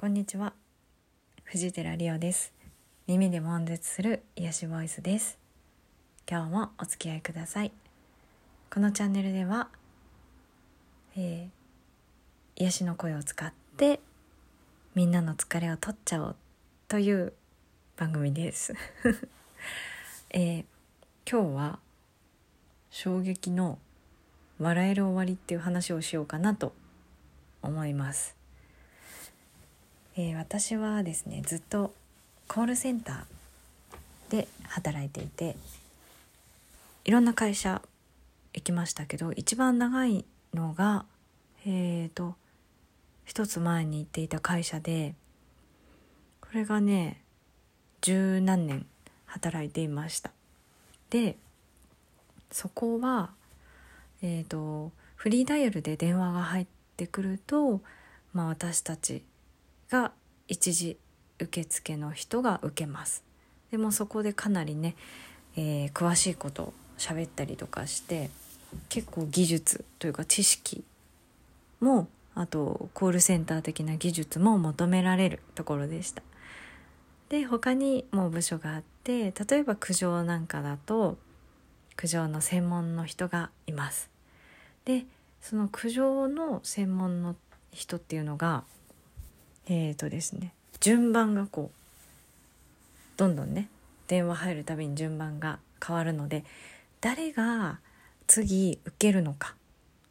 こんにちは。藤寺理央です。耳で悶絶する癒しボイスです。今日もお付き合いください。このチャンネルでは、えー、癒しの声を使ってみんなの疲れを取っちゃおうという番組です、えー、今日は衝撃の笑える終わりっていう話をしようかなと思います。えー、私はですねずっとコールセンターで働いていていろんな会社行きましたけど一番長いのがえーと一つ前に行っていた会社でこれがね十何年働いていました。でそこはえーとフリーダイヤルで電話が入ってくると、まあ、私たちが一時受付の人が受けます。でもそこでかなりね、えー、詳しいことを喋ったりとかして結構技術というか知識もあとコールセンター的な技術も求められるところでした。で他にも部署があって例えば苦情なんかだと苦情の専門の人がいます。でその苦情の専門の人っていうのがえーとですね順番がこうどんどんね電話入るたびに順番が変わるので誰が次受けるのか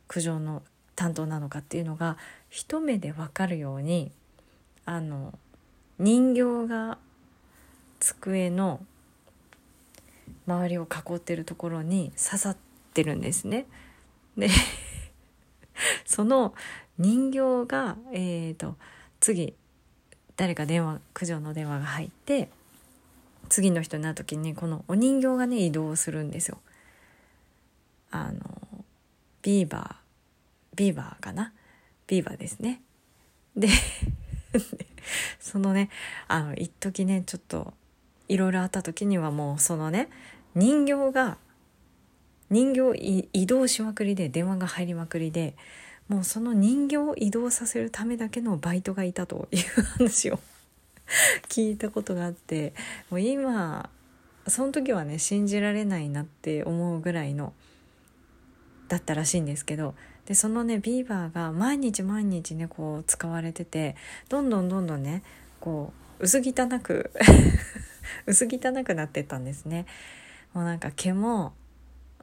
苦情の担当なのかっていうのが一目で分かるようにあの人形が机の周りを囲ってるところに刺さってるんですね。で その人形がえっ、ー、と次誰か電話苦情の電話が入って次の人になる時にこのお人形がね移動するんですよ。あのビーバービーバーかな？ビーバーですね。で そのねあの一時ねちょっといろいろあった時にはもうそのね人形が人形移動しまくりで電話が入りまくりでもうその人形を移動させるためだけのバイトがいたという話を 聞いたことがあってもう今その時はね信じられないなって思うぐらいのだったらしいんですけどでそのねビーバーが毎日毎日ねこう使われててどんどんどんどんねこう薄汚く 薄汚くなってったんですね。もうなんか毛も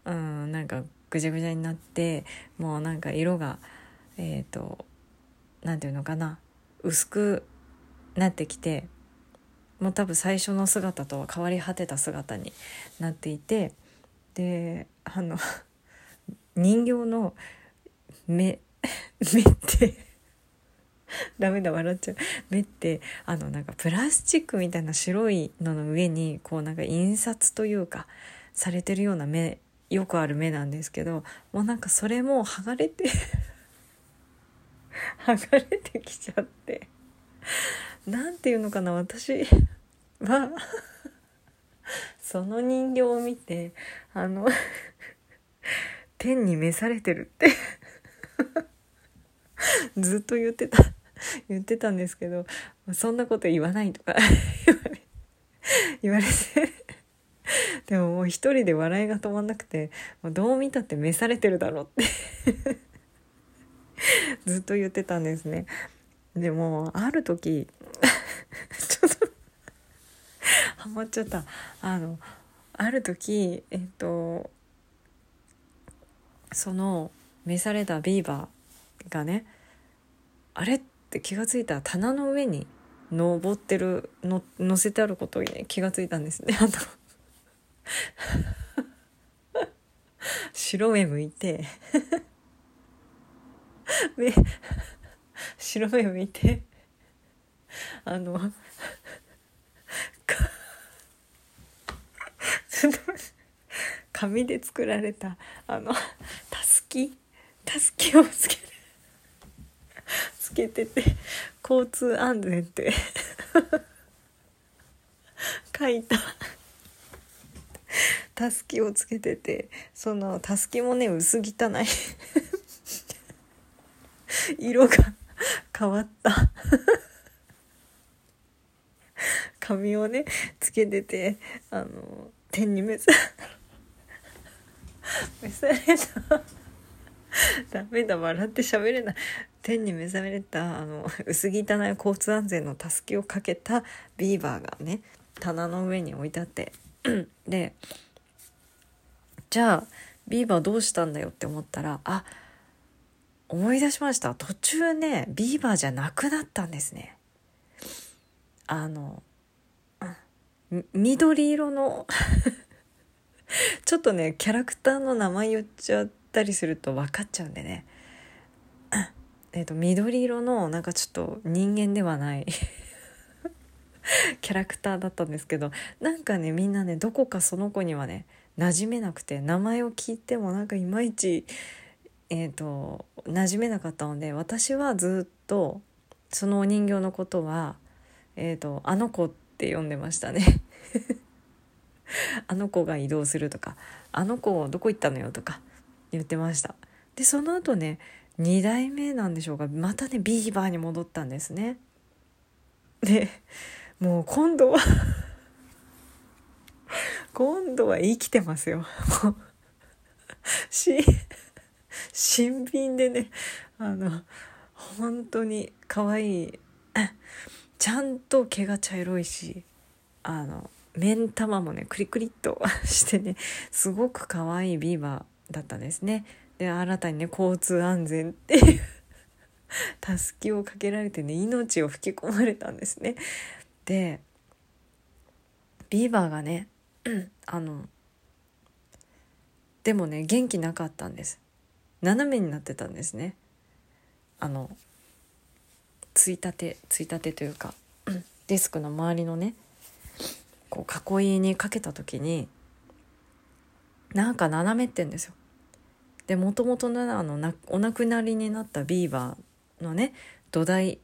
うんなんかぐちゃぐちゃになってもうなんか色がえっ、ー、と何て言うのかな薄くなってきてもう多分最初の姿とは変わり果てた姿になっていてであの人形の目 目ってダメだ笑っちゃう。目ってあのなんかプラスチックみたいな白いのの上にこうなんか印刷というかされてるような目よくある目なんですけどもうなんかそれも剥がれて 剥がれてきちゃって。何て言うのかな私はその人形を見てあの天に召されてるってずっと言ってた言ってたんですけどそんなこと言わないとか言われてでももう一人で笑いが止まんなくてもうどう見たって召されてるだろうって ずっと言ってたんですね。でもある時 ちょっとハマっちゃったあのある時えっとその召されたビーバーがねあれって気が付いたら棚の上に登ってるの乗せてあることに気が付いたんですね。あの白目向いて 目白目向いてあの紙で作られたあのたすきたすきをつけてつけてて交通安全って 書いた。たすきをつけててそのたすきもね薄汚い。色が変わった。髪をねつけててあの天に召さ召された。ダメだ笑って喋れない。天に目覚めれたあの薄汚い交通安全のたすきをかけたビーバーがね棚の上に置いてあって。でじゃあビーバーどうしたんだよって思ったらあ思い出しました。途中ねビーバーじゃなくなったんですね。あの緑色の ちょっとねキャラクターの名前言っちゃったりすると分かっちゃうんでね。えっと緑色のなんかちょっと人間ではない キャラクターだったんですけどなんかねみんなねどこかその子にはね馴染めなくて名前を聞いてもなんかいまいちえーと、馴染めなかったので私はずっとそのお人形のことは、えーと、あの子って呼んでましたね。あの子が移動するとかあの子どこ行ったのよとか言ってました。でその後ね2代目なんでしょうか。またねビーバーに戻ったんですね。でもう今度は今度は生きてますよ し新品でねあの本当に可愛い ちゃんと毛が茶色いしあの目ん玉もねクリクリっと してねすごく可愛いビーバーだったんですね。で新たにね交通安全っていう たすきをかけられてね命を吹き込まれたんですね。でビーバーがねあのでもね元気なかったんです。斜めになってたんですね。あのついたてついたてというかデスクの周りのねこう囲いにかけた時になんか斜めってんですよ。でもともとのあのお亡くなりになったビーバーのね土台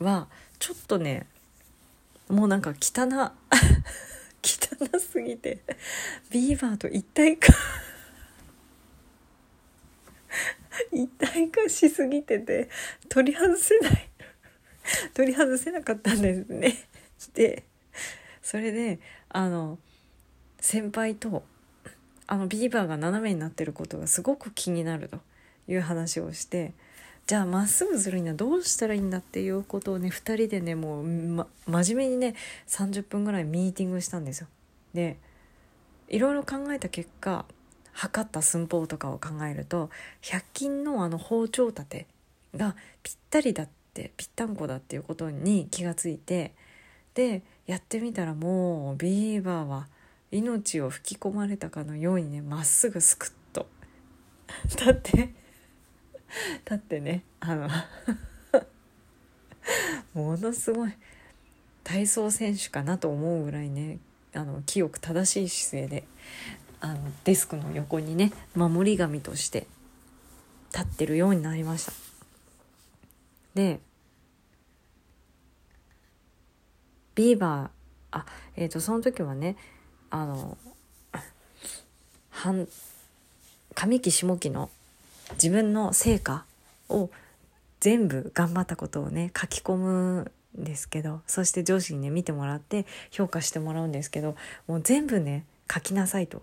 はちょっとねもうなんか汚汚すぎて。ビーバーと一体化。一体化しすぎてて取り外せない。取り外せなかったんですね。でそれであの先輩とあのビーバーが斜めになってることがすごく気になるという話をしてじゃあまっすぐするにはどうしたらいいんだっていうことをね2人でねもう、ま、真面目にね30分ぐらいミーティングしたんですよ。でいろいろ考えた結果測った寸法とかを考えると100均のあの包丁立てがぴったりだってぴったんこだっていうことに気がついてでやってみたらもうビーバーは命を吹き込まれたかのようにねまっすぐすくっと立って 立ってねあの ものすごい体操選手かなと思うぐらいねあの清く正しい姿勢であのデスクの横にね守り神として立ってるようになりました。でビーバーあえっ、ー、とその時はねあの半上期下期の自分の成果を全部頑張ったことをね書き込むんですけどそして上司にね見てもらって評価してもらうんですけどもう全部ね書きなさいと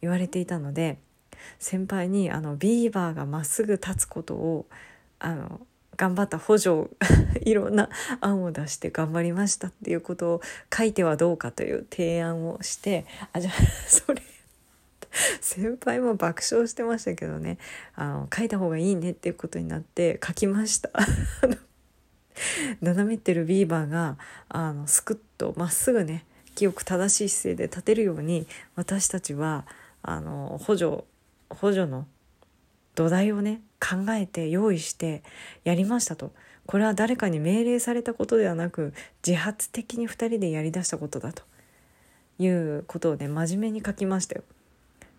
言われていたので先輩にあのビーバーがまっすぐ立つことをあの頑張った補助 いろんな案を出して頑張りましたっていうことを書いてはどうかという提案をしてあじゃあそれ 先輩も爆笑してましたけどねあの書いた方がいいねっていうことになって書きました。斜めってるビーバーがあのすくっとまっすぐね清く正しい姿勢で立てるように私たちはあの補助補助の土台をね考えて用意してやりましたとこれは誰かに命令されたことではなく自発的に2人でやりだしたことだということをね真面目に書きましたよ。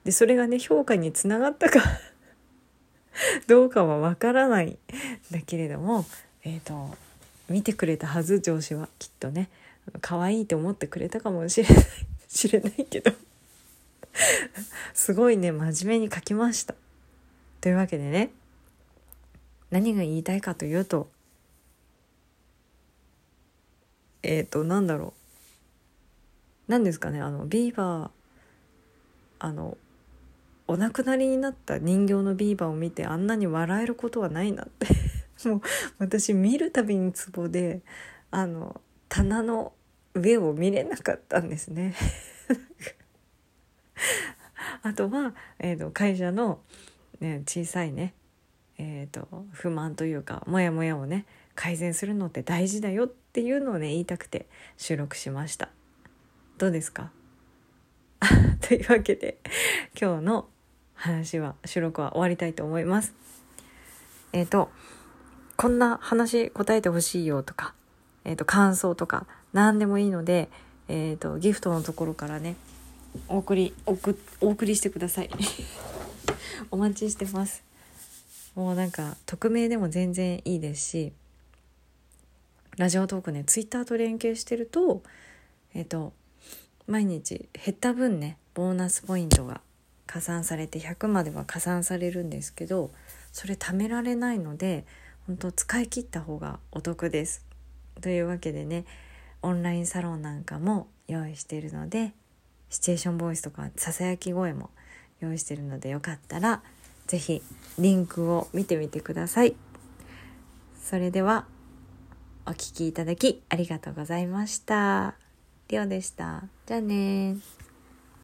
でそれがね評価につながったか どうかはわからないんだけれどもえっ、ー、と見てくれたはず上司はきっとね。可愛いと思ってくれたかもしれない 知れないけど。すごいね真面目に書きました。というわけでね何が言いたいかというとえっ、ー、となんだろう。何ですかねあのビーバーあのお亡くなりになった人形のビーバーを見てあんなに笑えることはないなって。もう私見るたびにツボであの棚の上を見れなかったんですね。あとは、えーと、会社の、ね、小さいね、えーと、と不満というかモヤモヤをね改善するのって大事だよっていうのをね言いたくて収録しました。どうですか？というわけで今日の話は収録は終わりたいと思います。えっ、ー、とこんな話答えてほしいよとか、えっ、ー、と感想とか何でもいいのでえっ、ー、とギフトのところからねお送りおくお送りしてください。お待ちしてます。もうなんか匿名でも全然いいですしラジオトークねツイッターと連携してるとえっ、と毎日減った分ねボーナスポイントが加算されて100までは加算されるんですけどそれ貯められないので本当使い切った方がお得です。というわけでねオンラインサロンなんかも用意しているのでシチュエーションボイスとかささやき声も用意してるのでよかったら是非リンクを見てみてください。それではお聴きいただきありがとうございました。りょうでした。じゃあね